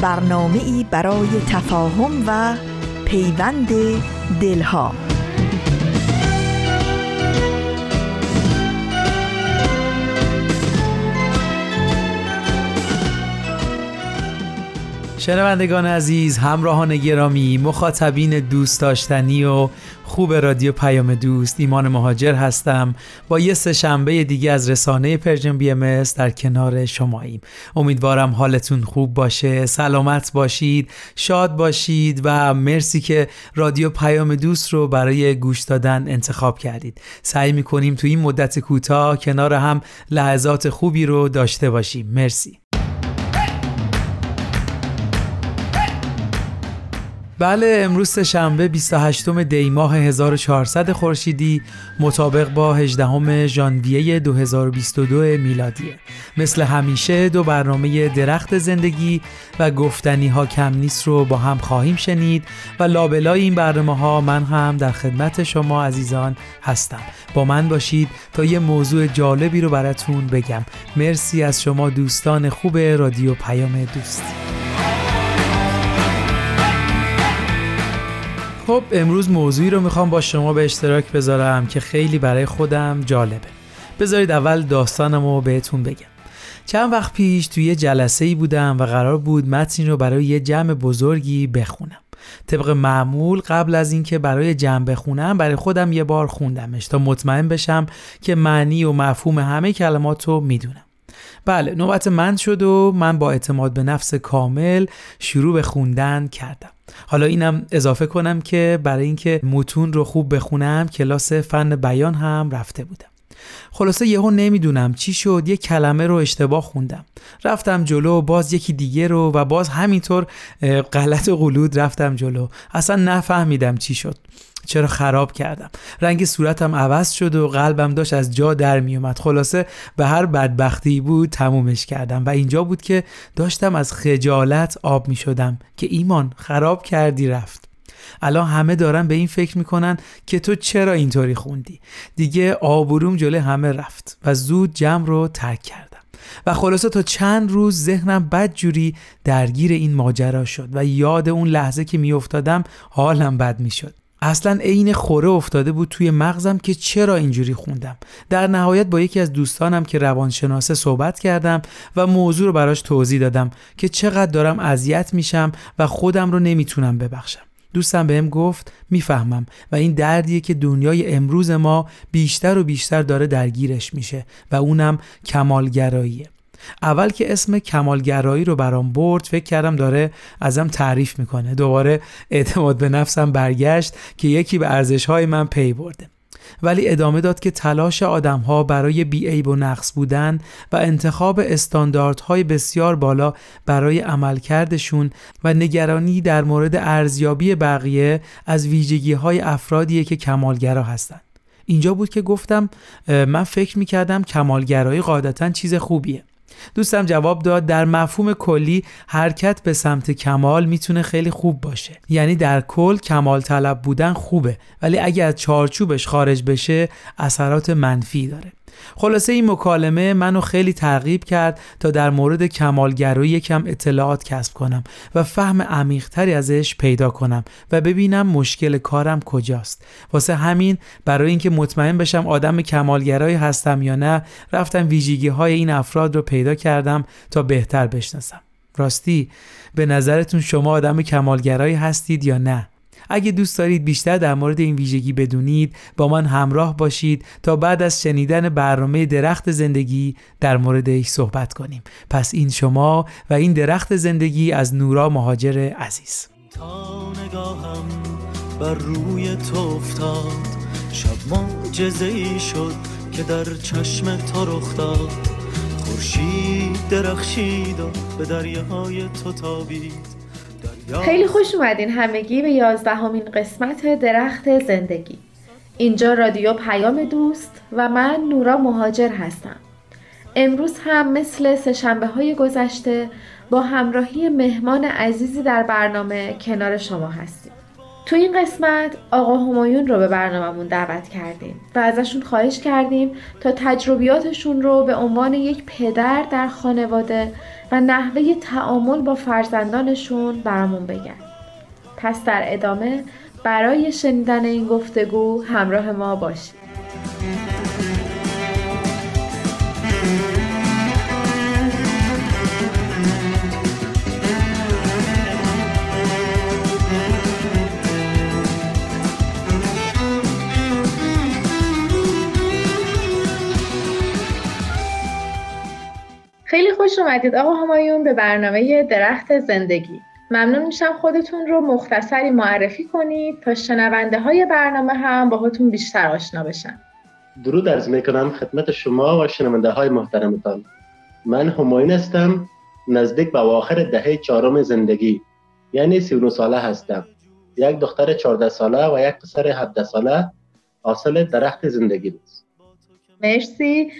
برنامه ای برای تفاهم و پیوند دلها. شنوندگان عزیز همراهان گرامی مخاطبین دوست داشتنی و خوب رادیو پیام دوست ایمان مهاجر هستم. با یه سه شنبه دیگه از رسانه Persian BMS در کنار شماییم. امیدوارم حالتون خوب باشه سلامت باشید شاد باشید و مرسی که رادیو پیام دوست رو برای گوش دادن انتخاب کردید. سعی می‌کنیم تو این مدت کوتاه کنار هم لحظات خوبی رو داشته باشیم. مرسی. بله امروز شنبه 28 دی ماه 1400 خورشیدی مطابق با 18 ژانویه 2022 میلادیه مثل همیشه دو برنامه درخت زندگی و گفتنی ها کم نیست رو با هم خواهیم شنید و لابلای این برنامه ها من هم در خدمت شما عزیزان هستم. با من باشید تا یه موضوع جالبی رو براتون بگم. مرسی از شما دوستان خوب رادیو پیام دوست. خب امروز موضوعی رو می‌خوام با شما به اشتراک بذارم که خیلی برای خودم جالبه. بذارید اول داستانم رو بهتون بگم. چند وقت پیش توی یه جلسه ای بودم و قرار بود متنی رو برای یه جمع بزرگی بخونم. طبق معمول قبل از اینکه برای جمع بخونم برای خودم یه بار خوندمش تا مطمئن بشم که معنی و مفهوم همه کلمات رو می‌دونم. بله نوبت من شد و من با اعتماد به نفس کامل شروع به خوندن کردم. حالا اینم اضافه کنم که برای اینکه متون رو خوب بخونم کلاس فن بیان هم رفته بودم. خلاصه یهو نمی‌دونم چی شد یه کلمه رو اشتباه خوندم. رفتم جلو باز یکی دیگه رو و باز همینطور غلط و غلود رفتم جلو. اصلا نفهمیدم چی شد. چرا خراب کردم. رنگ صورتم عوض شد و قلبم داشت از جا در میومد خلاصه به هر بدبختی بود تمومش کردم و اینجا بود که داشتم از خجالت آب می شدم که ایمان خراب کردی رفت. الان همه دارن به این فکر می‌کنن که تو چرا اینطوری خوندی؟ دیگه آبروم جلوی همه رفت و زود جمع رو ترک کردم. و خلاصه تا چند روز ذهنم بد جوری درگیر این ماجرا شد و یاد اون لحظه که میافتادم حالم بد می‌شد. اصلا عین خوره افتاده بود توی مغزم که چرا اینجوری خوندم. در نهایت با یکی از دوستانم که روانشناسه صحبت کردم و موضوع رو براش توضیح دادم که چقدر دارم اذیت میشم و خودم رو نمی‌تونم ببخشم. دوستم بهم گفت می‌فهمم و این دردیه که دنیای امروز ما بیشتر و بیشتر داره درگیرش میشه و اونم کمالگراییه. اول که اسم کمالگرایی رو برام برد فکر کردم داره ازم تعریف می‌کنه. دوباره اعتماد به نفسم برگشت که یکی به ارزشهای من پی برده. ولی ادامه داد که تلاش آدمها برای بیعیب و نقص بودن و انتخاب استانداردهای بسیار بالا برای عملکردشون و نگرانی در مورد ارزیابی بقیه از ویژگی های افرادیه که کمالگرا هستند. اینجا بود که گفتم من فکر می‌کردم کمالگرایی قاعدتا چیز خوبیه دوستم جواب داد در مفهوم کلی حرکت به سمت کمال می‌تونه خیلی خوب باشه. یعنی در کل کمال طلب بودن خوبه ولی اگر از چارچوبش خارج بشه اثرات منفی داره. خلاصه این مکالمه منو خیلی ترغیب کرد تا در مورد کمالگرایی یکم اطلاعات کسب کنم و فهم عمیقتری ازش پیدا کنم و ببینم مشکل کارم کجاست. واسه همین برای اینکه مطمئن بشم آدم کمالگرایی هستم یا نه رفتم ویژگی های این افراد رو پیدا کردم تا بهتر بشناسم. راستی به نظرتون شما آدم کمالگرایی هستید یا نه؟ اگه دوست دارید بیشتر در مورد این ویژگی بدونید با من همراه باشید تا بعد از شنیدن برنامه درخت زندگی در موردش صحبت کنیم. پس این شما و این درخت زندگی از نورا مهاجر عزیز. تا نگاهم بر روی تو افتاد شب معجزه ای شد که در چشم تو رخ داد. درخشید و به دریاهای تو تابید. خیلی خوش اومدین همگی به یازدهمین قسمت درخت زندگی. اینجا رادیو پیام دوست و من نورا مهاجر هستم. امروز هم مثل سشنبه های گذشته با همراهی مهمان عزیزی در برنامه کنار شما هستیم. تو این قسمت آقا همایون رو به برنامهمون دعوت کردیم و ازشون خواهش کردیم تا تجربیاتشون رو به عنوان یک پدر در خانواده و نحوه تعامل با فرزندانشون برامون بگن. پس در ادامه برای شنیدن این گفتگو همراه ما باشید. خوش اومدید آقا همایون به برنامه درخت زندگی. ممنون میشم خودتون رو مختصری معرفی کنید تا شنونده های برنامه هم باهاتون بیشتر آشنا بشن. درود عرض می‌کنم خدمت شما و شنونده های محترمتان. من همایون هستم نزدیک به آخر دهه چهارم زندگی. یعنی 39 ساله هستم. یک دختر 14 ساله و یک پسر 17 ساله حاصل درخت زندگی است. مرسی.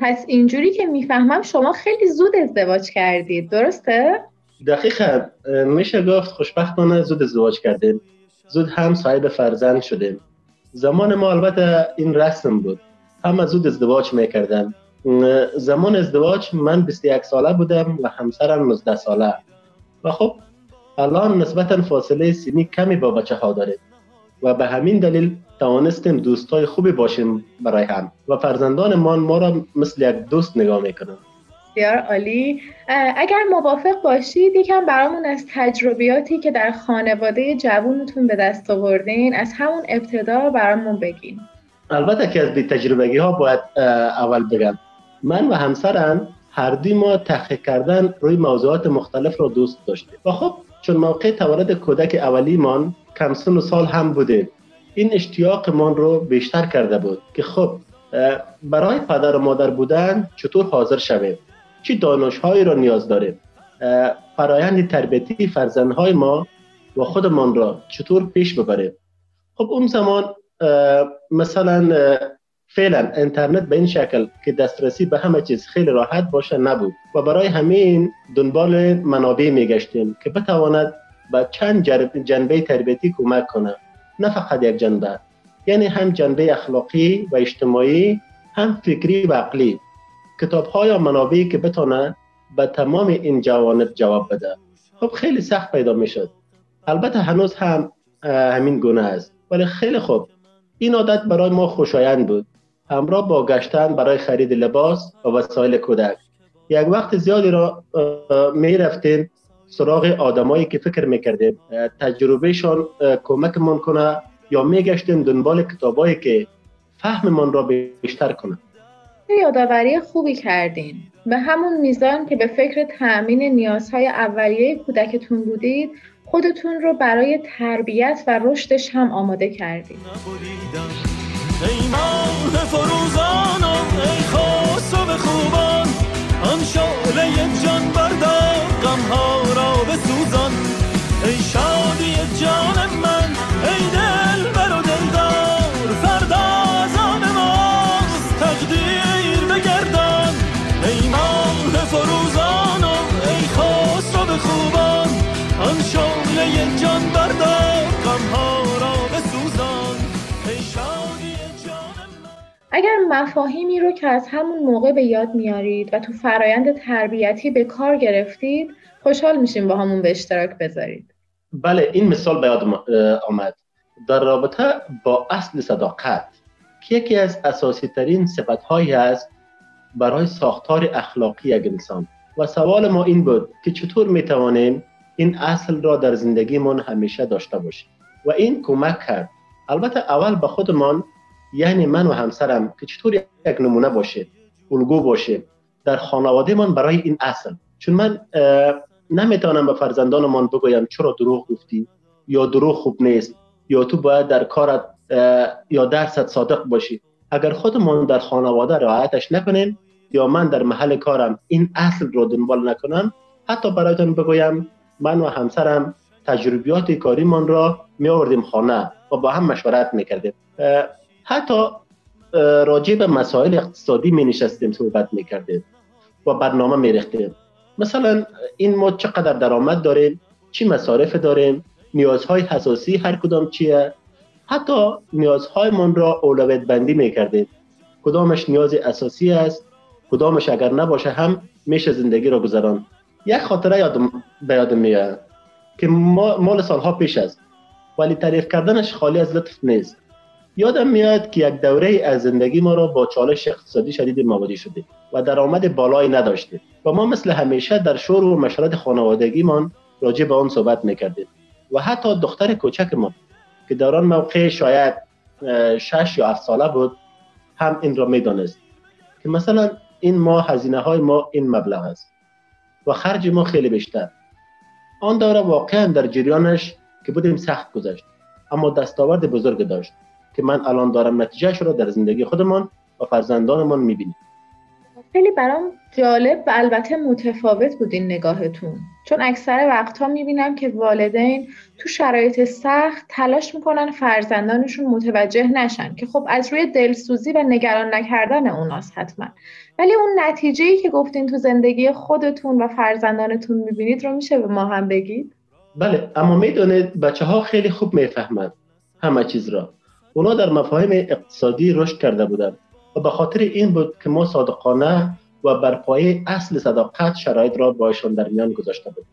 پس اینجوری که می‌فهمم شما خیلی زود ازدواج کردید. درسته؟ دقیقا. میشه گفت خوشبختانه زود ازدواج کردیم. زود هم صاحب فرزند شدیم. زمان ما البته این رسم بود. همه زود ازدواج می‌کردن. زمان ازدواج من 21 ساله بودم و همسرم 19 ساله. و خب الان نسبتا فاصله سینی کمی با بچه ها داریم. و به همین دلیل توانستیم دوستای خوبی باشیم برای هم و فرزندانمان ما را مثل یک دوست نگاه می‌کنند. بسیار عالی. اگر موافق باشید یکم برامون از تجربیاتی که در خانواده جوونتون به دست آوردین از همون ابتدا برامون بگین. البته که از بی تجربگی ها باید اول بگم. من و همسرم هر دوی ما تحقیق کردن روی موضوعات مختلف را دوست داشتیم. و خب چون موقع تولد کودک اولیمان کم سن و سال هم بوده این اشتیاقمان رو بیشتر کرده بود که خب برای پدر و مادر بودن چطور حاضر شویم؟ چی دانشهایی را نیاز داریم؟ فرایند تربیتی فرزندهای ما و خودمان را چطور پیش ببریم؟ خب اون زمان مثلا فعلا اینترنت به این شکل که دسترسی به همه چیز خیلی راحت باشه نبود و برای همین دنبال منابع میگشتیم که بتواند به چند جنبه تربیتی کمک کنه نه فقط یک جنبه. یعنی هم جنبه اخلاقی و اجتماعی هم فکری و عقلی. کتاب های یا منابعی که بتونه به تمام این جوانب جواب بده. خب خیلی سخت پیدا می‌شد. البته هنوز هم همین گونه است. ولی خیلی خوب. این عادت برای ما خوشایند بود. همراه با گشتن برای خرید لباس و وسایل کودک. یک وقت زیادی را می رفتیم سراغ آدمایی که فکر می‌کردیم تجربهشان کمکمان کنه یا میگشتیم دنبال کتابایی که فهممان را بیشتر کنه یادآوری خوبی کردین. به همون میزان که به فکر تأمین نیازهای اولیه کودکتون بودید خودتون رو برای تربیت و رشدش هم آماده کردید ای ماه فروزان ای خوبان آن شعله جان بردار غمها را بسوزان. ای شادی جان من ای دل بر و دلدار فردا از آن ماست. تقدیر بگردان. ای ماه فروزان ای خسرو خوبان آن شعله جان بردار غمها را بسوزان. ای شادی جان من. اگر مفاهیمی رو که از همون موقع به یاد میارید و تو فرایند تربیتی به کار گرفتید خوشحال میشیم با همون به اشتراک بذارید. بله این مثال به یاد آمد. در رابطه با اصل صداقت که یکی از اساسی ترین صفت هایی است برای ساختار اخلاقی یک انسان. و سوال ما این بود که چطور می توانیم این اصل را در زندگیمان همیشه داشته باشیم؟ و این کمک کرد. البته اول به خودمان یعنی من و همسرم که چطور یک نمونه باشه الگو باشه در خانواده من برای این اصل. چون من نمی‌تونم به فرزندانمان بگویم چرا دروغ گفتی یا دروغ خوب نیست یا تو باید در کارت یا درست صادق باشی. اگر خودمون در خانواده رعایتش نکنیم یا من در محل کارم این اصل رو دنبال نکنم حتی برایتان بگویم من و همسرم تجربیات کاریمان را می آوردیم خانه و با هم مشورت می‌کردیم. حتی راجع به مسائل اقتصادی می نشستیم صحبت می کردیم و برنامه می رختیم مثلا این ما چقدر درآمد داریم؟ چی مصارف داریم؟ نیازهای حساسی هر کدام چیه؟ حتی نیازهایمان را اولویت بندی می کردیم کدامش نیاز اساسی است؟ کدامش اگر نباشه هم میشه زندگی را گذران. یک خاطره یادم به یادم میاد که مال سالها پیش است. ولی تعریف کردنش خالی از لطف نیست. یادم میاد که یک دوره از زندگی ما را با چالش اقتصادی شدید مواجه شده و درآمد بالایی نداشته و ما مثل همیشه در شور و مشورت خانوادگیمان راجع به آن صحبت می‌کردیم و حتی دختر کوچکمان که در آن موقع شاید شش یا هفت ساله بود هم این را می‌دانست که مثلا این ما هزینه های ما این مبلغ است و خرج ما خیلی بیشتر. آن دوره واقعا در جریانش که بودیم سخت گذشت اما دستاورد بزرگ داشت. که من الان دارم نتیجهش را در زندگی خودمان و فرزندانمان می‌بینیم. خیلی برام جالب و البته متفاوت بود این نگاهتون. چون اکثر وقتها می‌بینم که والدین تو شرایط سخت تلاش می‌کنن فرزندانشون متوجه نشن که خب از روی دلسوزی و نگران نکردن اوناست حتما. ولی اون نتیجه ای که گفتین تو زندگی خودتون و فرزندانتون می‌بینید رو میشه به ما هم بگید؟ بله اما می‌دونید بچه ها خیلی خوب می‌فهمند همه چیز را. اونا در مفاهیم اقتصادی رشد کرده بودند و به خاطر این بود که ما صادقانه و بر پایه اصل صداقت شرایط را باشان در میان گذاشته بود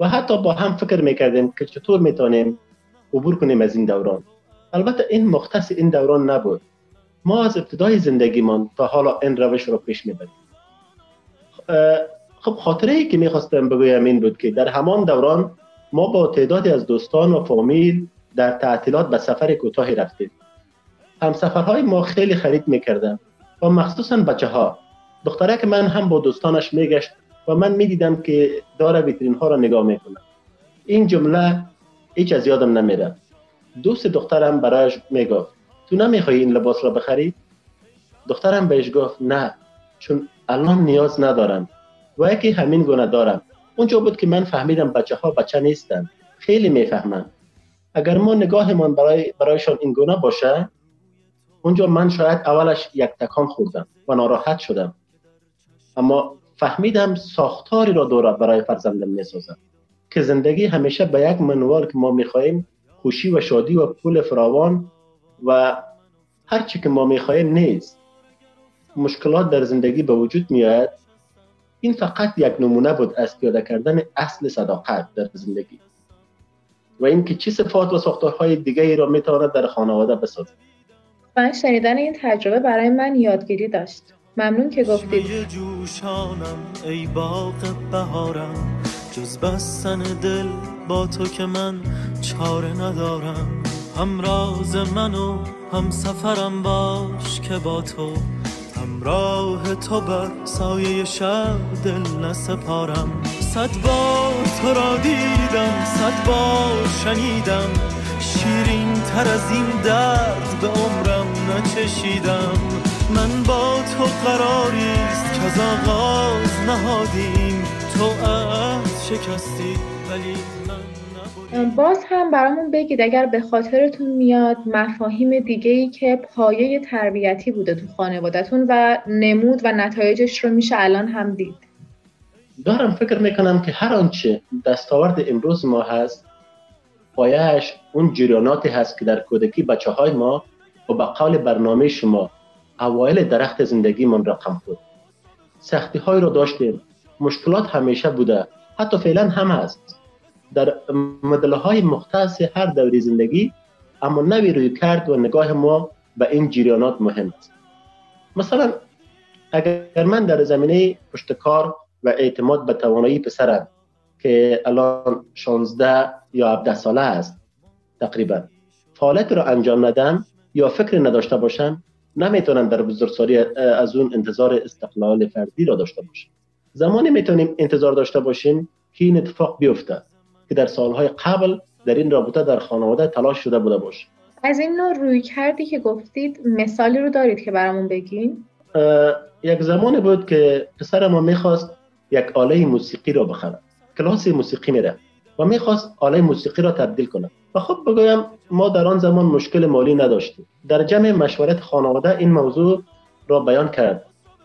و حتی با هم فکر می‌کردیم که چطور می‌تونیم عبور کنیم از این دوران. البته این مختص این دوران نبود. ما از ابتدای زندگیمان تا حالا این روش را پیش می‌بریم. خب خاطره ای که می‌خواستم بگویم این بود که در همان دوران ما با تعدادی از دوستان و فامیل در تعطیلات به سفر کوتاهی رفتیم. هم سفرهای ما خیلی خرید می‌کردم و مخصوصا بچه ها دختره که من هم با دوستانش میگشت و من می‌دیدم که داره ویترین ها را نگاه می‌کنه این جمله هیچ از یادم نمیره دوست دخترم برایش می‌گفت تو نمی‌خوای این لباس را بخری؟ دخترم بهش گفت نه چون الان نیاز ندارم و یکی همین گونه دارم. اونجا بود که من فهمیدم بچه ها بچه نیستن. خیلی می‌فهمن. اگر ما نگاهمان برای برایشان این گونه باشه اونجا من شاید اولش یک تکان خوردم و ناراحت شدم. اما فهمیدم ساختاری را دور برای فرزندم می‌سازم که زندگی همیشه به یک منوال که ما می‌خواهیم خوشی و شادی و پول فراوان و هر چی که ما می‌خواهیم نیست. مشکلات در زندگی به وجود میاد این فقط یک نمونه بود از پیاده کردن اصل صداقت در زندگی. و اینکه چه صفات و ساختارهای دیگه ای را می‌تواند در خانواده بسازد. من شنیدن این تجربه برای من یادگیری داشت. ممنون که گفتید. جوشانم ای باغ بهارم جز بستن دل با تو که من چاره ندارم. هم راز منو هم سفرم باش که با تو. همراه تو بر سایه شب دل نسپارم. صد بار تو را دیدم صد بار شنیدم. شیرین تر از این درد به عمرم نچشیدم. من با تو قراریست که از آغاز نهادیم. تو از شکستی ولی باز هم برامون بگید اگر به خاطرتون میاد مفاهیم دیگه ای که پایه تربیتی بوده تو خانوادتون و نمود و نتایجش رو میشه الان هم دید. دارم فکر می‌کنم که هر آنچه دستاورد امروز ما هست پایهش اون جریاناتی هست که در کودکی بچه های ما و به قول برنامه شما اوایل درخت زندگی من رقم خود سختی های رو داشتیم. مشکلات همیشه بوده. حتی فعلا هم هست. در مدله های مختص هر دوری زندگی اما نوی روی کرد و نگاه ما به این جریانات مهم است. مثلا اگر من در زمینه پشتکار و اعتماد به توانایی پسرم که الان 16 یا 17 ساله است تقریبا. فعالیت را انجام ندم یا فکر نداشته باشم نمی‌تونم در بزرگسالی از اون انتظار استقلال فردی را داشته باشم زمانی می‌تونیم انتظار داشته باشیم که این اتفاق بیفته که در سالهای قبل در این رابطه در خانواده تلاش شده بوده باشه. از این نوع روی کردی که گفتید مثالی رو دارید که برامون بگین؟ یک زمانی بود که پسر ما می‌خواست یک آله موسیقی را بخره کلاس موسیقی میره و می‌خواست آله موسیقی را تبدیل کنه و خب بگویم ما در آن زمان مشکل مالی نداشتیم. در جمع مشورت خانواده این موضوع را بیان کرد.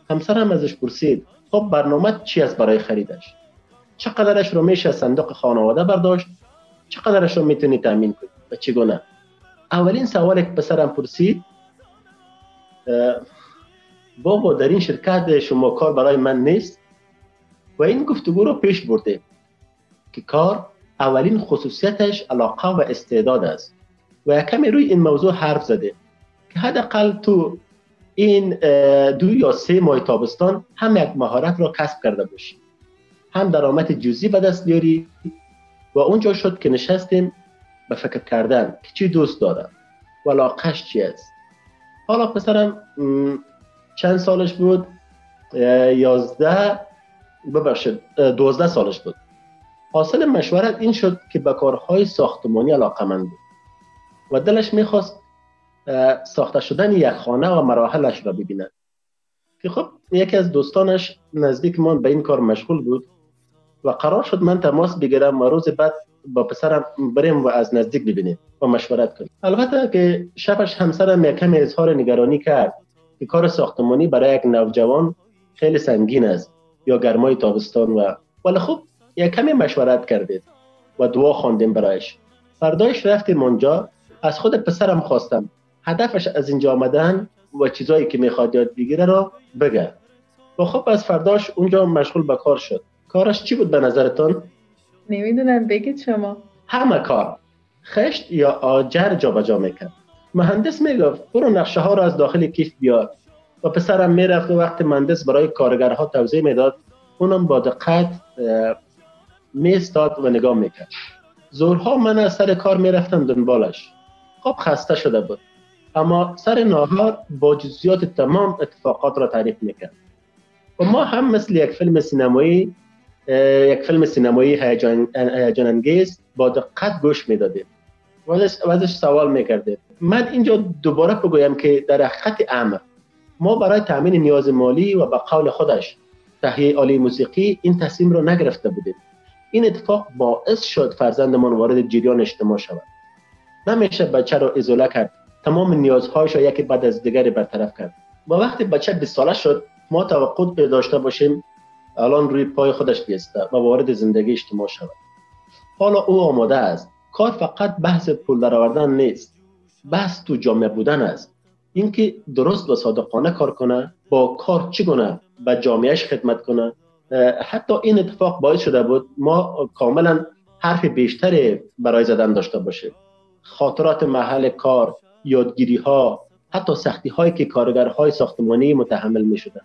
همسرم ازش پرسید خب برنامه چی است برای خریدش؟ چقدرش رو میشه صندوق خانواده برداشت؟ چقدرش رو می‌تونی تامین کنی؟ و چگونه؟ اولین سوالی که پسرم پرسید بابا در این شرکت شما کار برای من نیست؟ و این گفتگو رو پیش برده که کار اولین خصوصیتش علاقه و استعداد است. و کمی روی این موضوع حرف زده که حداقل تو این دو یا سه ماه تابستان هم یک مهارت را کسب کرده باشی. هم درآمد جزئی به دست بیاری و اونجا شد که نشستیم به فکر کردن که چی دوست دارم و علاقش چی است. حالا پسرم چند سالش بود؟ یازده ببخشید دوازده سالش بود. حاصل مشورت این شد که به کارهای ساختمانی علاقه من بود. و دلش می‌خواست ساخته شدن یک خانه و مراحلش را ببیند. که خب یکی از دوستانش نزدیک من به این کار مشغول بود و قرار شد من تماس بگیرم و روز بعد با پسرم بریم و از نزدیک ببینیم و مشورت کنیم. البته که شبش همسرم یک کمی اظهار نگرانی کرد که کار ساختمانی برای یک نوجوان خیلی سنگین است. یا گرمای تابستان و ولی خب یک کمی مشورت کردید و دعا خواندیم برایش. فردایش رفتیم اونجا از خود پسرم خواستم هدفش از اینجا آمدن و چیزایی که می‌خواد یاد بگیره رو بگه. و خب از فرداش اونجا مشغول به کار شد. کارش چی بود به نظرتان؟ نمی‌دونم بگید شما. همه کار. خشت یا آجر جابجا می‌کرد. مهندس می‌گفت برو نقشه ها رو از داخل کیف بیار. و پسرم می‌رفت و وقت مهندس برای کارگرها توضیح می‌داد. اونم با دقت میستاد و نگاه می‌کرد. زورها من از سر کار می‌رفتم دنبالش. خب خسته شده بود. اما سر ناهار با جزیات تمام اتفاقات را تعریف می‌کرد. و ما هم مثل یک فیلم سینمایی یک فیلم سینمایی هیجان انگیز با دقت گوش می‌دادیم. و ازش سوال می‌کردیم. من اینجا دوباره بگویم که در خط امر ما برای تامین نیاز مالی و به قول خودش تهیه عالی موسیقی این تصمیم را نگرفته بودیم. این اتفاق باعث شد فرزندمان وارد جریان اجتماع شود. نمیشه بچه را ازوله کرد. تمام نیازهایش را یکی بعد از دیگری برطرف کرد. و وقتی بچه 20 ساله شد ما توقع داشته باشیم الان روی پای خودش بیسته و وارد زندگی اجتماع شود. حالا او آماده است. کار فقط بحث پول درآوردن نیست. بحث تو جامعه بودن است. اینکه درست و صادقانه کار کنه با کار چگونه به جامعهش خدمت کنه. حتی این اتفاق باعث شده بود ما کاملا حرف بیشتری برای زدن داشته باشیم خاطرات محل کار یادگیری ها حتی سختی هایی که کارگرهای ساختمانی متحمل می شدن.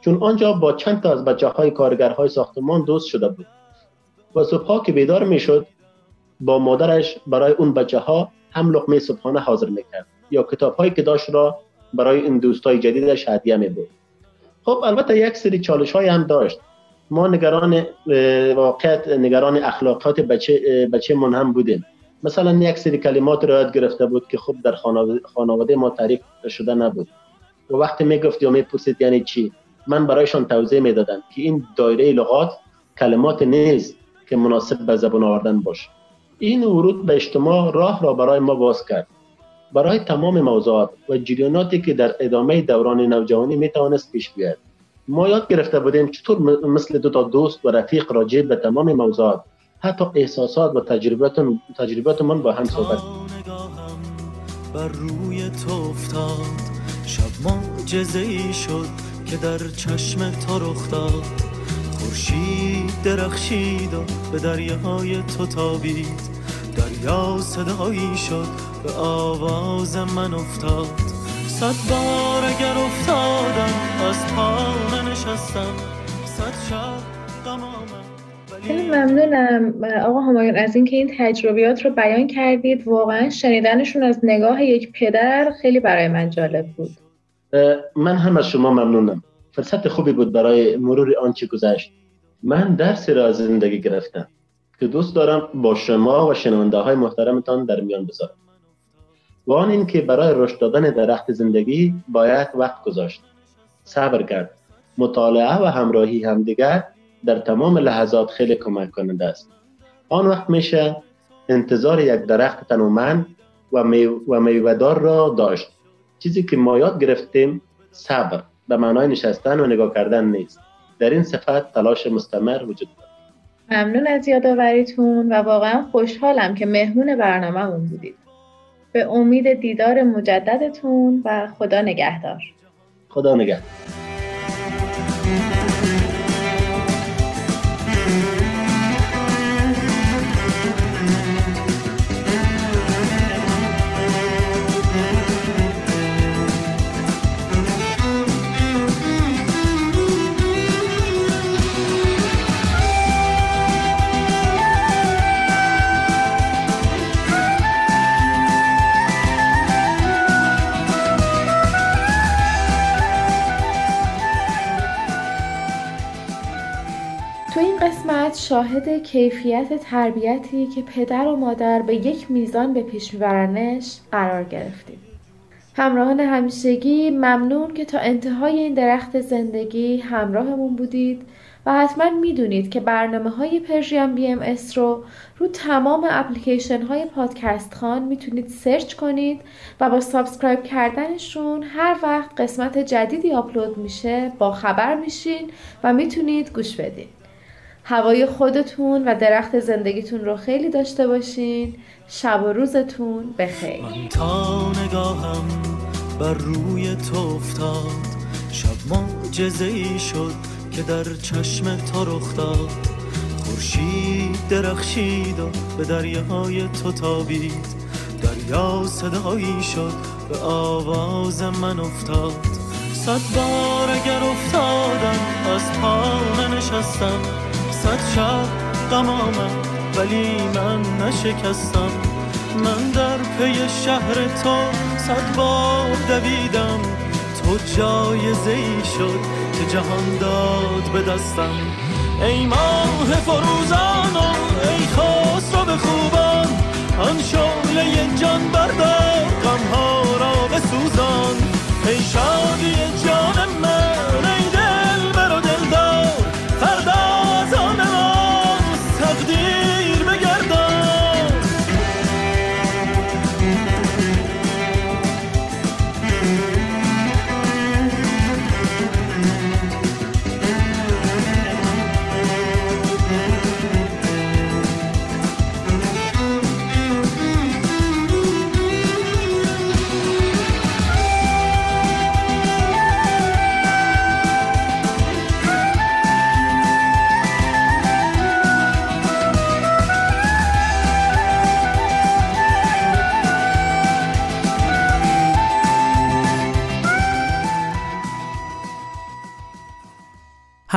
چون آنجا با چند تا از بچه های کارگرهای ساختمان دوست شده بود. و صبحها که بیدار می شد با مادرش برای اون بچه ها هم لقمه صبحانه حاضر می‌کرد. یا کتاب هایی که داشت را برای این دوستای جدیدش هدیه می بود خب البته یک سری چالش های هم داشت. ما نگران واقعیت نگران اخلاقات بچه, بچه من هم بودیم. مثلا یک سری کلمات را یاد گرفته بود که خب در خانواده ما تعریف شده نبود. و وقتی می‌گفت یا می‌پرسید یعنی چی من برایشان توضیح می‌دادم که این دایره لغات کلمات نیست که مناسب به زبان آوردن باشه. این ورود به اجتماع راه را برای ما باز کرد. برای تمام موضوعات و جریاناتی که در ادامه دوران نوجوانی می توانست پیش بیاید. ما یاد گرفته بودیم چطور مثل دو تا دوست و رفیق راجع به تمام موضوعات حتی احساسات و تجربیات من با هم صحبت بر روی تو افتاد شب معجزه ای شد که در چشم تو رخ داد. خورشید درخشید و به دریاهای تو تابید. دریا صدایی شد به آواز من افتاد. صد بار اگر افتادم از پا نشستم. صد شب خیلی ممنونم آقا همایون از اینکه این تجربیات رو بیان کردید. واقعا شنیدنشون از نگاه یک پدر خیلی برای من جالب بود. من هم از شما ممنونم. فرصت خوبی بود برای مرور آنچه گذشت. من درسی را از زندگی گرفتم. که دوست دارم با شما و شنونده های محترمتان در میان بذارم. و آن این که برای رشد دادن درخت زندگی باید وقت گذاشت. صبر کرد. مطالعه و همراهی همدیگر در تمام لحظات خیلی کمک کننده است. آن وقت میشه انتظار یک درخت تنومند و, و میوهدار را داشت. چیزی که ما یاد گرفتیم صبر به معنای نشستن و نگاه کردن نیست. در این صفت تلاش مستمر وجود دارد. ممنون از یادآوریتون و واقعا خوشحالم که مهمون برنامهمون بودید. به امید دیدار مجددتون و خدا نگهدار. خدا نگهدار. شاهد کیفیت تربیتی که پدر و مادر به یک میزان به پیش میبرنش قرار گرفتیم. همراهان همیشگی ممنون که تا انتهای این درخت زندگی همراهمون بودید و حتما می‌دونید که برنامه های Persian BMS رو رو تمام اپلیکیشن های پادکست خوان می‌تونید search کنید و با subscribe کردنشون هر وقت قسمت جدیدی آپلود میشه با خبر میشین و می‌تونید گوش بدید. هوای خودتون و درخت زندگیتون رو خیلی داشته باشین. شب و روزتون بخیر. من تا نگاهم بر روی تو افتاد. شب معجزه ای شد که در چشم تو رخ داد. خورشید درخشید و به دریاهای تو تابید. دریا صدایی شد به آواز من افتاد. صد بار اگر افتادم از پا نشستم صد شب غم ولی من نشکستم. من در پی شهر تو صد بار دویدم. تو جای زی شد که جهان داد به دستم. ای ماه فروزان و ای رو به خوبان آن شعله جان بردار غمها را بسوزان. ای شادی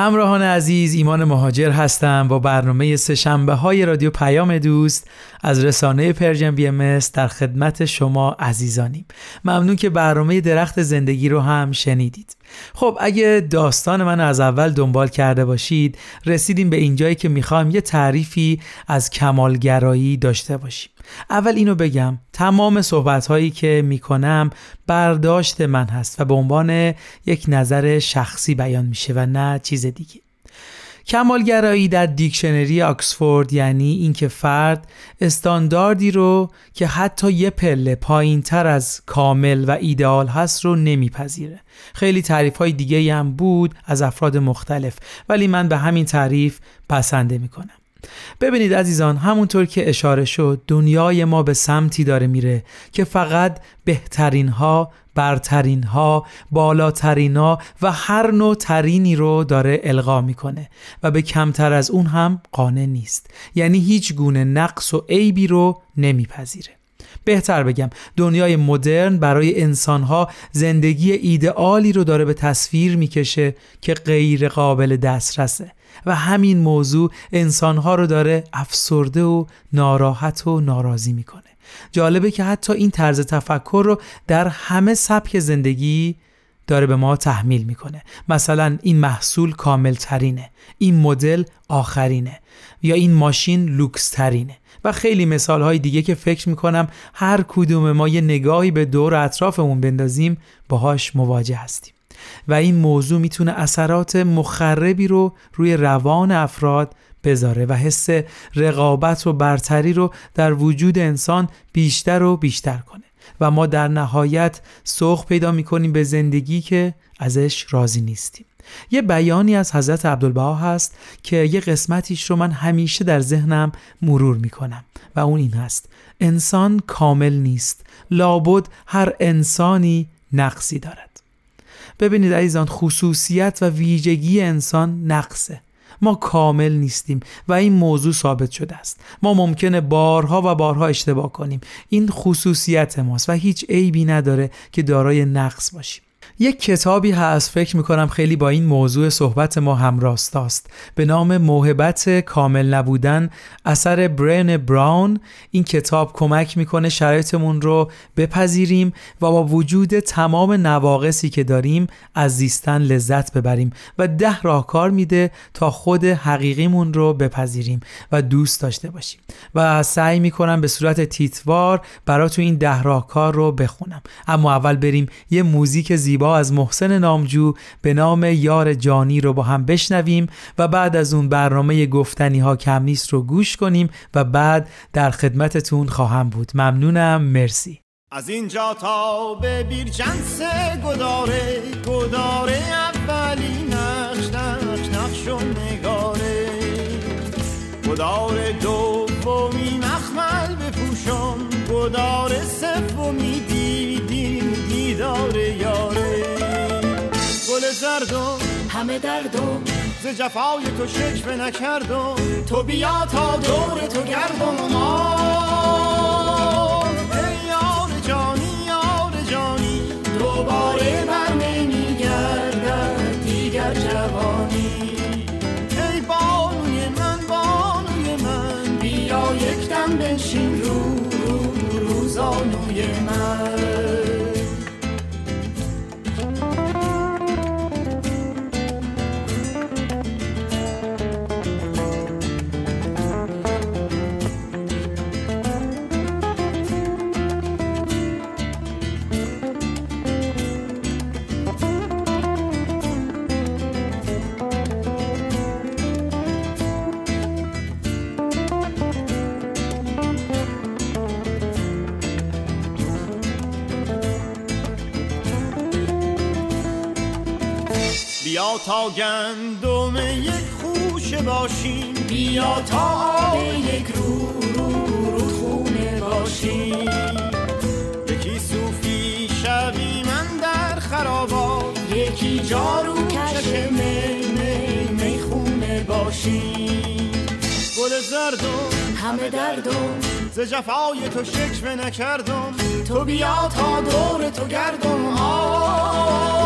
همراهان عزیز ایمان مهاجر هستم با برنامه سهشنبه های رادیو پیام دوست از رسانه Persian BMS در خدمت شما عزیزانیم. ممنون که برنامه درخت زندگی رو هم شنیدید. خب اگه داستان من از اول دنبال کرده باشید رسیدیم به اینجایی که می‌خوام یه تعریفی از کمالگرایی داشته باشیم. اول اینو بگم تمام صحبت هایی که می‌کنم برداشت من هست و به عنوان یک نظر شخصی بیان میشه و نه چیز دیگه. کمالگرایی در دیکشنری آکسفورد یعنی اینکه فرد استانداردی رو که حتی یه پله پایین تر از کامل و ایدئال هست رو نمیپذیره. خیلی تعریف های دیگه هم بود از افراد مختلف ولی من به همین تعریف پسنده می‌کنم. ببینید عزیزان همونطور که اشاره شد دنیای ما به سمتی داره میره که فقط بهترین ها برترین ها بالاترین ها و هر نوع ترینی رو داره القا می‌کنه و به کمتر از اون هم قانع نیست. یعنی هیچ گونه نقص و عیبی رو نمیپذیره. بهتر بگم دنیای مدرن برای انسانها زندگی ایدئالی رو داره به تصویر می‌کشه که غیر قابل دسترسه و همین موضوع انسانها رو داره افسرده و ناراحت و ناراضی می‌کنه. جالبه که حتی این طرز تفکر رو در همه سبک زندگی داره به ما تحمیل می‌کنه. مثلا این محصول کامل ترینه این مدل آخرینه یا این ماشین لوکس ترینه و خیلی مثال های دیگه که فکر می‌کنم هر کدوم ما یه نگاهی به دور اطرافمون بندازیم باهاش مواجه هستیم. و این موضوع می‌تونه اثرات مخربی رو روی روان افراد بذاره و حس رقابت و برتری رو در وجود انسان بیشتر و بیشتر کنه. و ما در نهایت سوخ پیدا می‌کنیم به زندگی که ازش راضی نیستیم. یه بیانی از حضرت عبدالبها هست که یه قسمتیش رو من همیشه در ذهنم مرور می‌کنم و اون این هست. انسان کامل نیست. لابد هر انسانی نقصی دارد. ببینید عزیزان خصوصیت و ویژگی انسان نقصه. ما کامل نیستیم و این موضوع ثابت شده است. ما ممکنه بارها و بارها اشتباه کنیم. این خصوصیت ماست و هیچ عیبی نداره که دارای نقص باشیم. یک کتابی هست فکر می‌کنم خیلی با این موضوع صحبت ما همراستاست. به نام موهبت کامل نبودن اثر برین براون. این کتاب کمک می‌کنه شرایطمون رو بپذیریم و با وجود تمام نواقصی که داریم از زیستن لذت ببریم و ده راهکار میده تا خود حقیقیمون رو بپذیریم و دوست داشته باشیم. و سعی می‌کنم به صورت تیتوار براتون این ده راهکار رو بخونم. اما اول بریم یه موزیک زیبا از محسن نامجو به نام یار جانی رو با هم بشنویم و بعد از اون برنامه گفتنی ها کم نیست رو گوش کنیم و بعد در خدمتتون خواهم بود. ممنونم. مرسی. از اینجا تا به بیرجنس گداره گداره اولی نقش نقش نقش و نگاره. گداره دومی مخمل بپوشم گداره سومی گل زردم. همه دردم. ز جفای تو شکوه نکردم. تو بیا تا دور تو گردم آه ای یار جانی یار جانی. دوباره بر نمیگردد دیگر جوانی. ای بانوی من بانوی من. بیا یک دم بنشین رو رو روزانوی من. بیا تا گندم یک خوشه باشیم. بیا تا آب یک رو رو رو خونه باشیم. یکی صوفی شوی من در خرابات. یکی جارو کش می می می خونه باشیم. گل زردم همه دردم. ز جفای تو شکوه نکردم. تو بیا تا دور تو گردم. آه.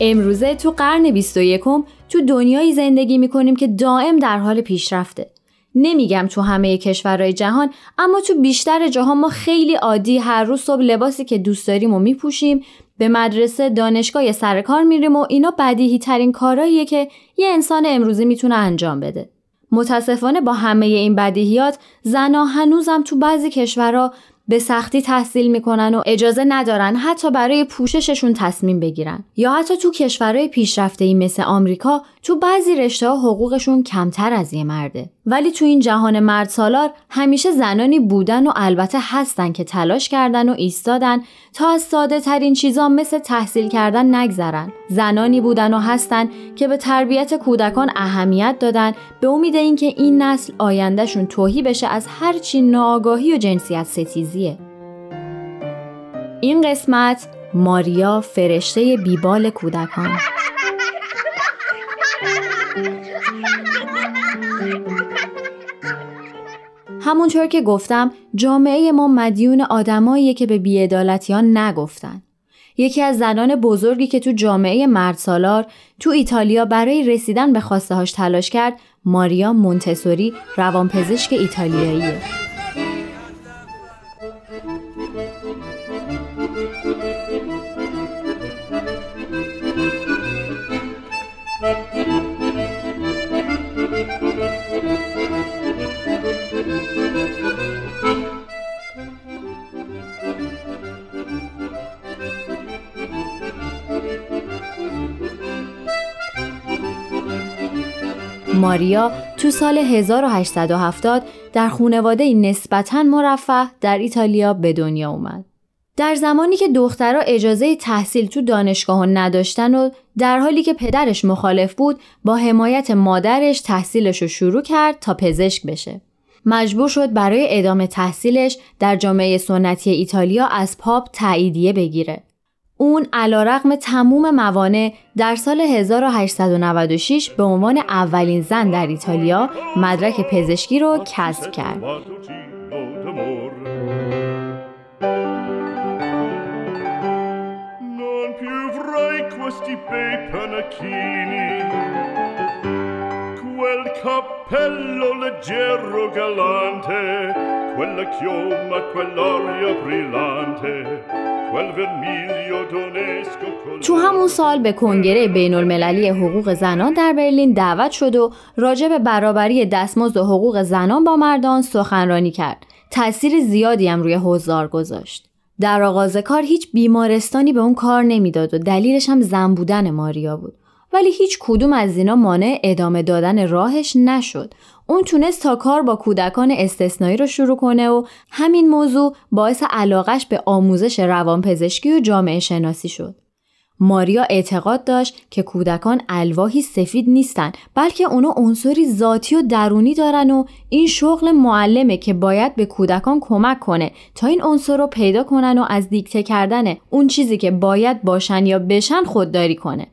امروزه تو قرن 21 تو دنیایی زندگی می‌کنیم که دائم در حال پیشرفته. نمیگم تو همه کشورهای جهان اما تو بیشتر جاها ما خیلی عادی هر روز صبح لباسی که دوست داریم و میپوشیم به مدرسه دانشگاه سر کار میریم و اینا بدیهی ترین کارهاییه که یه انسان امروزی می‌تونه انجام بده. متاسفانه با همه این بدیهیات زنا هنوزم تو بعضی کشورها به سختی تحصیل می‌کنن و اجازه ندارن حتی برای پوشششون تصمیم بگیرن. یا حتی تو کشورهای پیشرفته ای مثل آمریکا تو بعضی رشته ها حقوقشون کمتر از یه مرده. ولی تو این جهان مرد سالار همیشه زنانی بودن و البته هستن که تلاش کردن و ایستادن تا از ساده ترین چیزا مثل تحصیل کردن نگذرن. زنانی بودن و هستن که به تربیت کودکان اهمیت دادن به امید اینکه این نسل آیندهشون توهی بشه از هرچی ناآگاهی و جنسیت ستیزیه. این قسمت ماریا فرشته بیبال کودکان همونطور که گفتم جامعه ما مدیون آدماییه که به بیعدالتیان نگفتن. یکی از زنان بزرگی که تو جامعه مرد سالار تو ایتالیا برای رسیدن به خواسته هاش تلاش کرد ماریا مونتسوری روانپزشک ایتالیاییه. ماریا تو سال 1870 در خونواده نسبتا مرفه در ایتالیا به دنیا اومد. در زمانی که دخترها اجازه تحصیل تو دانشگاه نداشتن و در حالی که پدرش مخالف بود با حمایت مادرش تحصیلش رو شروع کرد تا پزشک بشه. مجبور شد برای ادامه تحصیلش در جامعه سنتی ایتالیا از پاپ تاییدیه بگیره. اون علا رقم تموم موانع در سال 1896 به عنوان اولین زن در ایتالیا مدرک پزشکی رو کسب کرد. Cappello leggero galante, quella chioma, quell'aria brillante, تو همون سال به کنگره بین المللی حقوق زنان در برلین دعوت شد و راجع به برابری دستمزد و حقوق زنان با مردان سخنرانی کرد. تأثیر زیادی هم روی حضار گذاشت. در آغاز کار هیچ بیمارستانی به اون کار نمی‌داد و دلیلش هم زن بودن ماریا بود. ولی هیچ کدوم از اینا مانع ادامه دادن راهش نشد. اون تونست تا کار با کودکان استثنایی رو شروع کنه و همین موضوع باعث علاقش به آموزش روانپزشکی و جامعه شناسی شد. ماریا اعتقاد داشت که کودکان الواهی سفید نیستن بلکه اونا عنصری ذاتی و درونی دارن و این شغل معلمه که باید به کودکان کمک کنه تا این عنصر رو پیدا کنن و از دیکته کردن اون چیزی که باید باشن یا بشن خودداری کنه.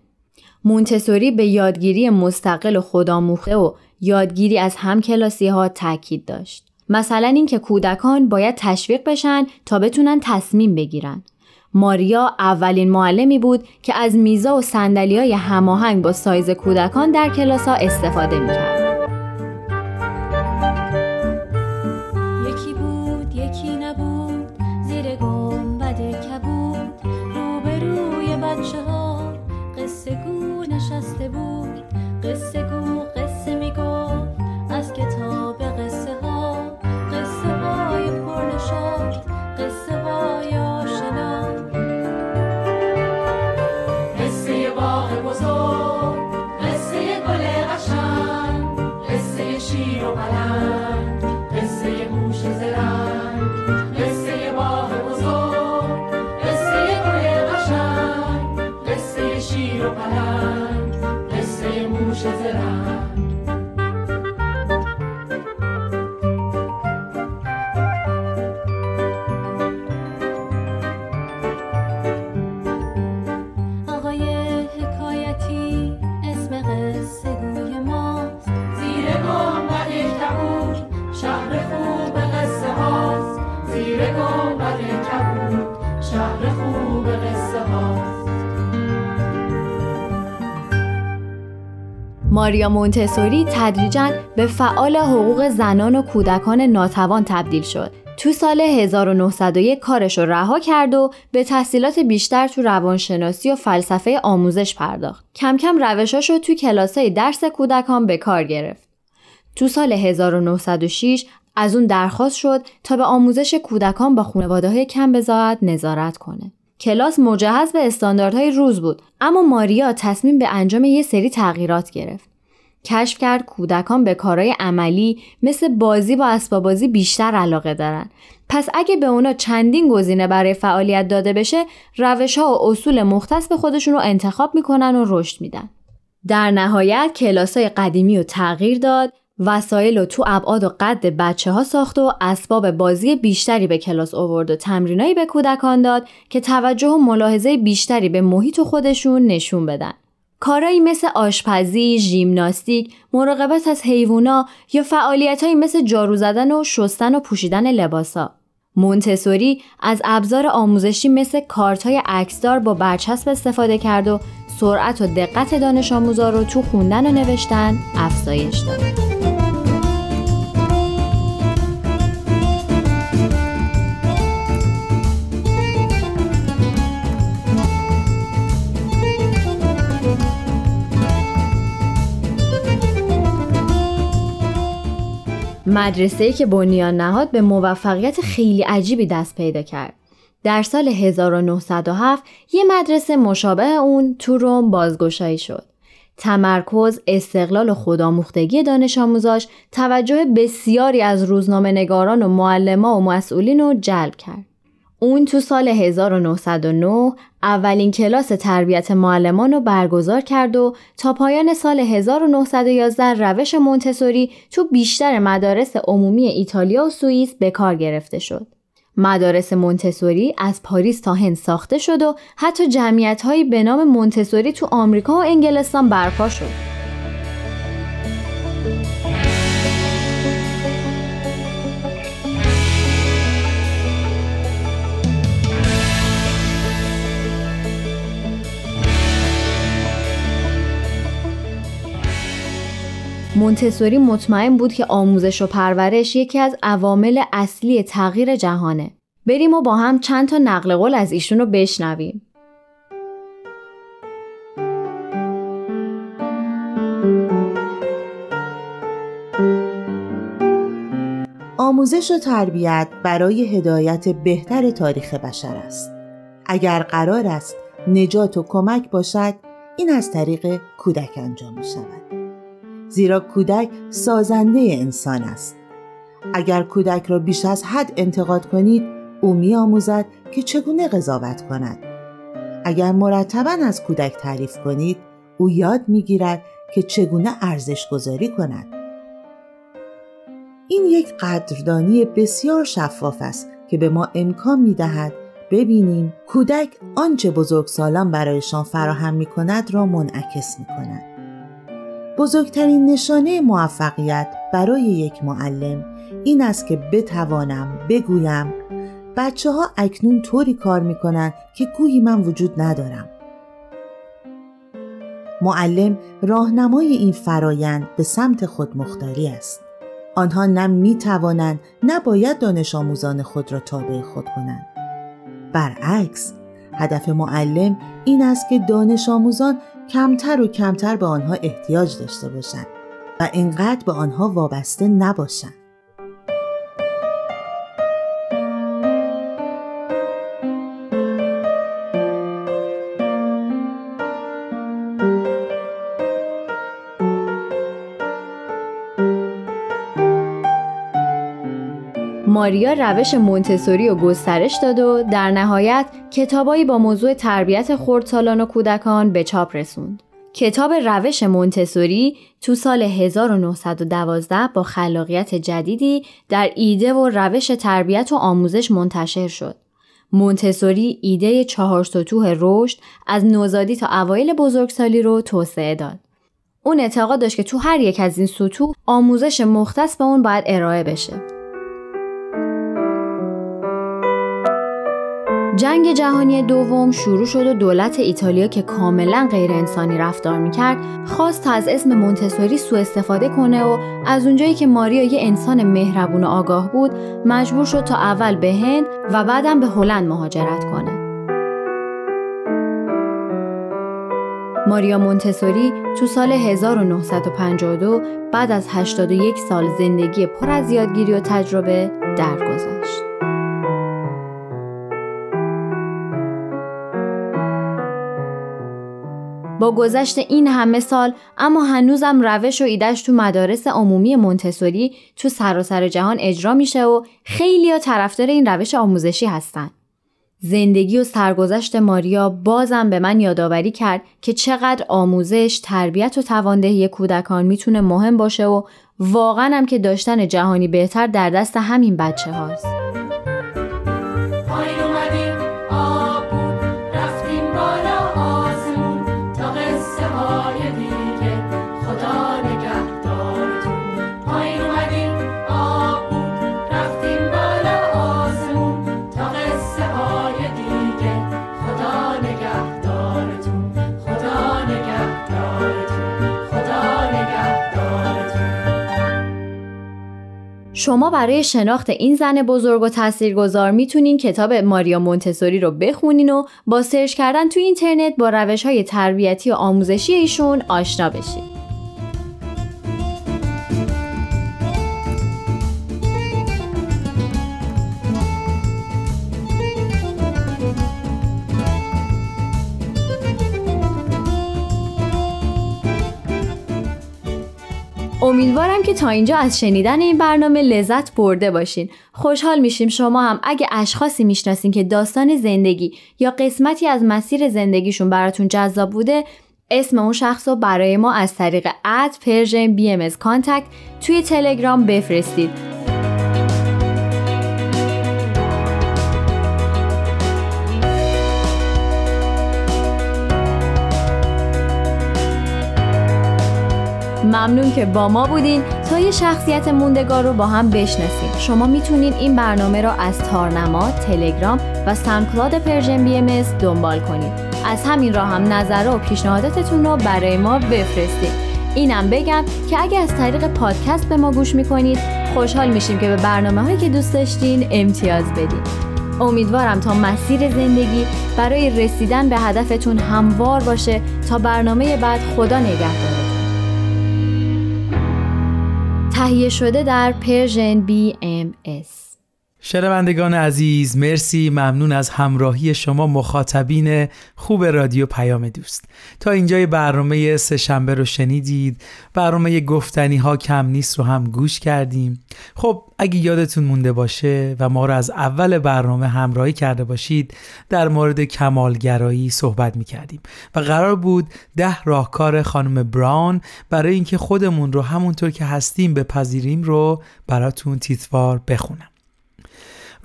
مونتسوری به یادگیری مستقل و خودآموخته و یادگیری از همکلاسی ها تاکید داشت. مثلا اینکه کودکان باید تشویق بشن تا بتونن تصمیم بگیرن. ماریا اولین معلمی بود که از میزا و سندلی های هماهنگ با سایز کودکان در کلاس ها استفاده می‌کرد. ماریا مونتسوری تدریجا به فعال حقوق زنان و کودکان ناتوان تبدیل شد. تو سال 1901 کارش رو رها کرد و به تحصیلات بیشتر تو روانشناسی و فلسفه آموزش پرداخت. کم کم روشاش رو تو کلاسای درس کودکان به کار گرفت. تو سال 1906 از اون درخواست شد تا به آموزش کودکان با خانواده های کم بزاعت نظارت کنه. کلاس مجهز به استانداردهای روز بود اما ماریا تصمیم به انجام یه سری تغییرات گرفت. کشف کرد کودکان به کارهای عملی مثل بازی با اسباب بازی بیشتر علاقه دارن. پس اگه به اونا چندین گزینه برای فعالیت داده بشه، روش ها و اصول مختص به خودشون رو انتخاب می‌کنن و رشد میدن. در نهایت کلاس های قدیمی رو تغییر داد وسایل رو تو ابعاد و قد بچه ها ساخت و اسباب بازی بیشتری به کلاس آورد و تمرینایی به کودکان داد که توجه و ملاحظه بیشتری به محیط خودشون نشون بدن. کارایی مثل آشپزی، ژیمناستیک، مراقبت از حیوونا یا فعالیتهایی مثل جارو زدن و شستن و پوشیدن لباسا. مونتسوری از ابزار آموزشی مثل کارتهای عکسدار با برچسب استفاده کرد و سرعت و دقت دانش آموزا رو تو خوندن و نوشتن افزایش داد. مدرسه‌ای که بنیان نهاد به موفقیت خیلی عجیبی دست پیدا کرد. در سال 1907 یه مدرسه مشابه اون تو روم بازگشایی شد. تمرکز، استقلال و خودآموختگی دانش آموزاش توجه بسیاری از روزنامه نگاران و معلما و مسئولین رو جلب کرد. اون تو سال 1909 اولین کلاس تربیت معلمان رو برگزار کرد و تا پایان سال 1911 روش مونتسوری تو بیشتر مدارس عمومی ایتالیا و سوئیس به کار گرفته شد. مدارس مونتسوری از پاریس تا هند ساخته شد و حتی جمعیت هایی به نام مونتسوری تو آمریکا و انگلستان برپا شد. مونتسوری مطمئن بود که آموزش و پرورش یکی از عوامل اصلی تغییر جهانه. بریم و با هم چند تا نقل قول از ایشون رو بشنویم. آموزش و تربیت برای هدایت بهتر تاریخ بشر است. اگر قرار است نجات و کمک باشد این از طریق کودک انجام می شود. زیرا کودک سازنده انسان است. اگر کودک را بیش از حد انتقاد کنید او می آموزد که چگونه قضاوت کند. اگر مرتبا از کودک تعریف کنید او یاد می گیرد که چگونه ارزش گذاری کند. این یک قدردانی بسیار شفاف است که به ما امکان می دهد ببینیم کودک آنچه بزرگسالان برایشان فراهم می کند را منعکس می کند. بزرگترین نشانه موفقیت برای یک معلم این است که بتوانم بگویم بچه ها اکنون طوری کار می کنند که گویی من وجود ندارم. معلم راهنمای این فرایند به سمت خود مختاری است. آنها نه می توانند نه باید دانش آموزان خود را تابع خود کنند. برعکس هدف معلم این است که دانش آموزان کمتر و کمتر به آنها احتیاج داشته باشند و اینقدر به آنها وابسته نباشند. ماریا روش مونتسوری و گسترش داد و در نهایت کتابایی با موضوع تربیت خردسالان و کودکان به چاپ رسوند. کتاب روش مونتسوری تو سال 1912 با خلاقیت جدیدی در ایده و روش تربیت و آموزش منتشر شد. مونتسوری ایده چهار سطوح رشد از نوزادی تا اوایل بزرگسالی رو توسعه داد. اون اعتقاد داشت که تو هر یک از این سطوح آموزش مختص به اون باید ارائه بشه. جنگ جهانی دوم شروع شد و دولت ایتالیا که کاملا غیر انسانی رفتار می‌کرد خواست تا از اسم مونتسوری سوء استفاده کنه و از اونجایی که ماریا یه انسان مهربون و آگاه بود مجبور شد تا اول به هند و بعدم به هلند مهاجرت کنه. ماریا مونتسوری تو سال 1952 بعد از 81 سال زندگی پر از یادگیری و تجربه درگذشت. با گذشت این همه سال اما هنوزم روش و ایدش تو مدارس عمومی مونتسوری تو سراسر جهان اجرا میشه و خیلی ها طرفدار این روش آموزشی هستن. زندگی و سرگذشت ماریا بازم به من یادآوری کرد که چقدر آموزش، تربیت و تواندهی کودکان می‌تونه مهم باشه و واقعا هم که داشتن جهانی بهتر در دست همین بچه هاست. شما برای شناخت این زن بزرگ و تاثیرگذار می‌تونین کتاب ماریا مونتسوری رو بخونین و با سرچ کردن تو اینترنت با روش های تربیتی و آموزشی ایشون آشنا بشید. امیدوارم که تا اینجا از شنیدن این برنامه لذت برده باشین. خوشحال میشیم شما هم اگه اشخاصی می‌شناسین که داستان زندگی یا قسمتی از مسیر زندگیشون براتون جذاب بوده اسم اون شخص رو برای ما از طریق at Persian BMS contact توی تلگرام بفرستید ممنون که با ما بودین. تا یه شخصیت موندگار رو با هم بشناسیم. شما می‌تونین این برنامه رو از تارنما، تلگرام و SoundCloud Persian BMS دنبال کنید از همین راه هم نظر و پیشنهاداتتون رو برای ما بفرستید اینم بگم که اگه از طریق پادکست به ما گوش می‌کنید خوشحال میشیم که به برنامه هایی که دوست داشتین امتیاز بدید امیدوارم تا مسیر زندگی برای رسیدن به هدفتون هموار باشه. تا برنامه بعد خدا نگهدار. تهیه شده در پرژن BMS شنوندگان عزیز مرسی. ممنون از همراهی شما مخاطبین خوب رادیو پیام دوست. تا اینجای برنامه سه شنبه رو شنیدید. برنامه گفتنی ها کم نیست رو هم گوش کردیم. خب اگه یادتون مونده باشه و ما رو از اول برنامه همراهی کرده باشید در مورد کمالگرایی صحبت می کردیم و قرار بود ده راهکار خانم براون برای اینکه خودمون رو همونطور که هستیم بپذیریم رو براتون تیتوار بخونم.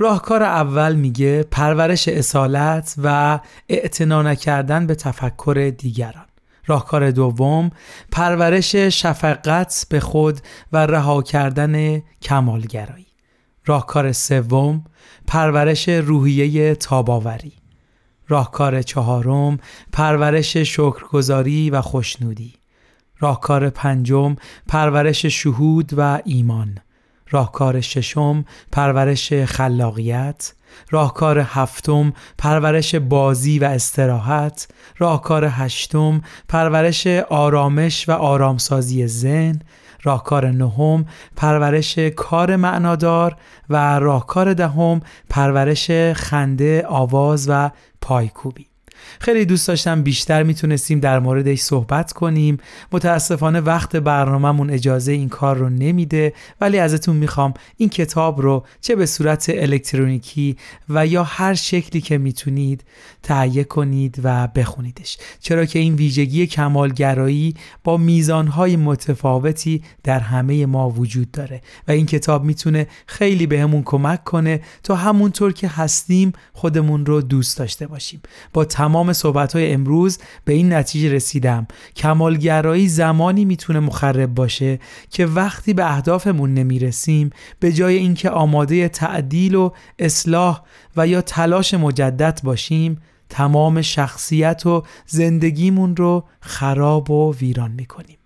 راهکار اول میگه پرورش اصالت و اعتنا نکردن به تفکر دیگران. راهکار دوم پرورش شفقت به خود و رها کردن کمالگرایی. راهکار سوم پرورش روحیه تاباوری. راهکار چهارم پرورش شکرگزاری و خوشنودی. راهکار پنجم پرورش شهود و ایمان. راهکار ششم پرورش خلاقیت. راهکار هفتم پرورش بازی و استراحت. راهکار هشتم پرورش آرامش و آرامسازی ذهن. راهکار نهم پرورش کار معنادار. و راهکار دهم پرورش خنده آواز و پایکوبی. خیلی دوست داشتم بیشتر می‌تونستیم در موردش صحبت کنیم. متاسفانه وقت برنامهمون اجازه این کار رو نمیده ولی ازتون می‌خوام این کتاب رو چه به صورت الکترونیکی و یا هر شکلی که می‌تونید تهیه کنید و بخونیدش. چرا که این ویژگی کمالگرایی با میزانهای متفاوتی در همه ما وجود داره و این کتاب می‌تونه خیلی بهمون کمک کنه تا همونطور که هستیم خودمون رو دوست داشته باشیم. با تمام صحبت امروز به این نتیجه رسیدم. کمالگرایی زمانی می‌تونه مخرب باشه که وقتی به اهدافمون نمی‌رسیم به جای اینکه آماده تعدیل و اصلاح و یا تلاش مجدد باشیم تمام شخصیت و زندگیمون رو خراب و ویران می‌کنیم.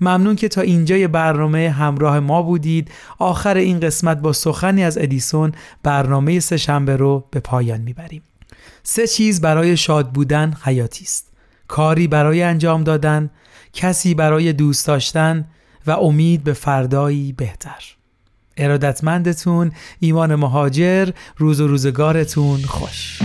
ممنون که تا اینجای برنامه همراه ما بودید. آخر این قسمت با سخنی از ادیسون برنامه سه شنبه رو به پایان می‌بریم. سه چیز برای شاد بودن حیاتی است. کاری برای انجام دادن کسی برای دوست داشتن و امید به فردایی بهتر. ارادتمندتون ایمان مهاجر روز و روزگارتون خوش.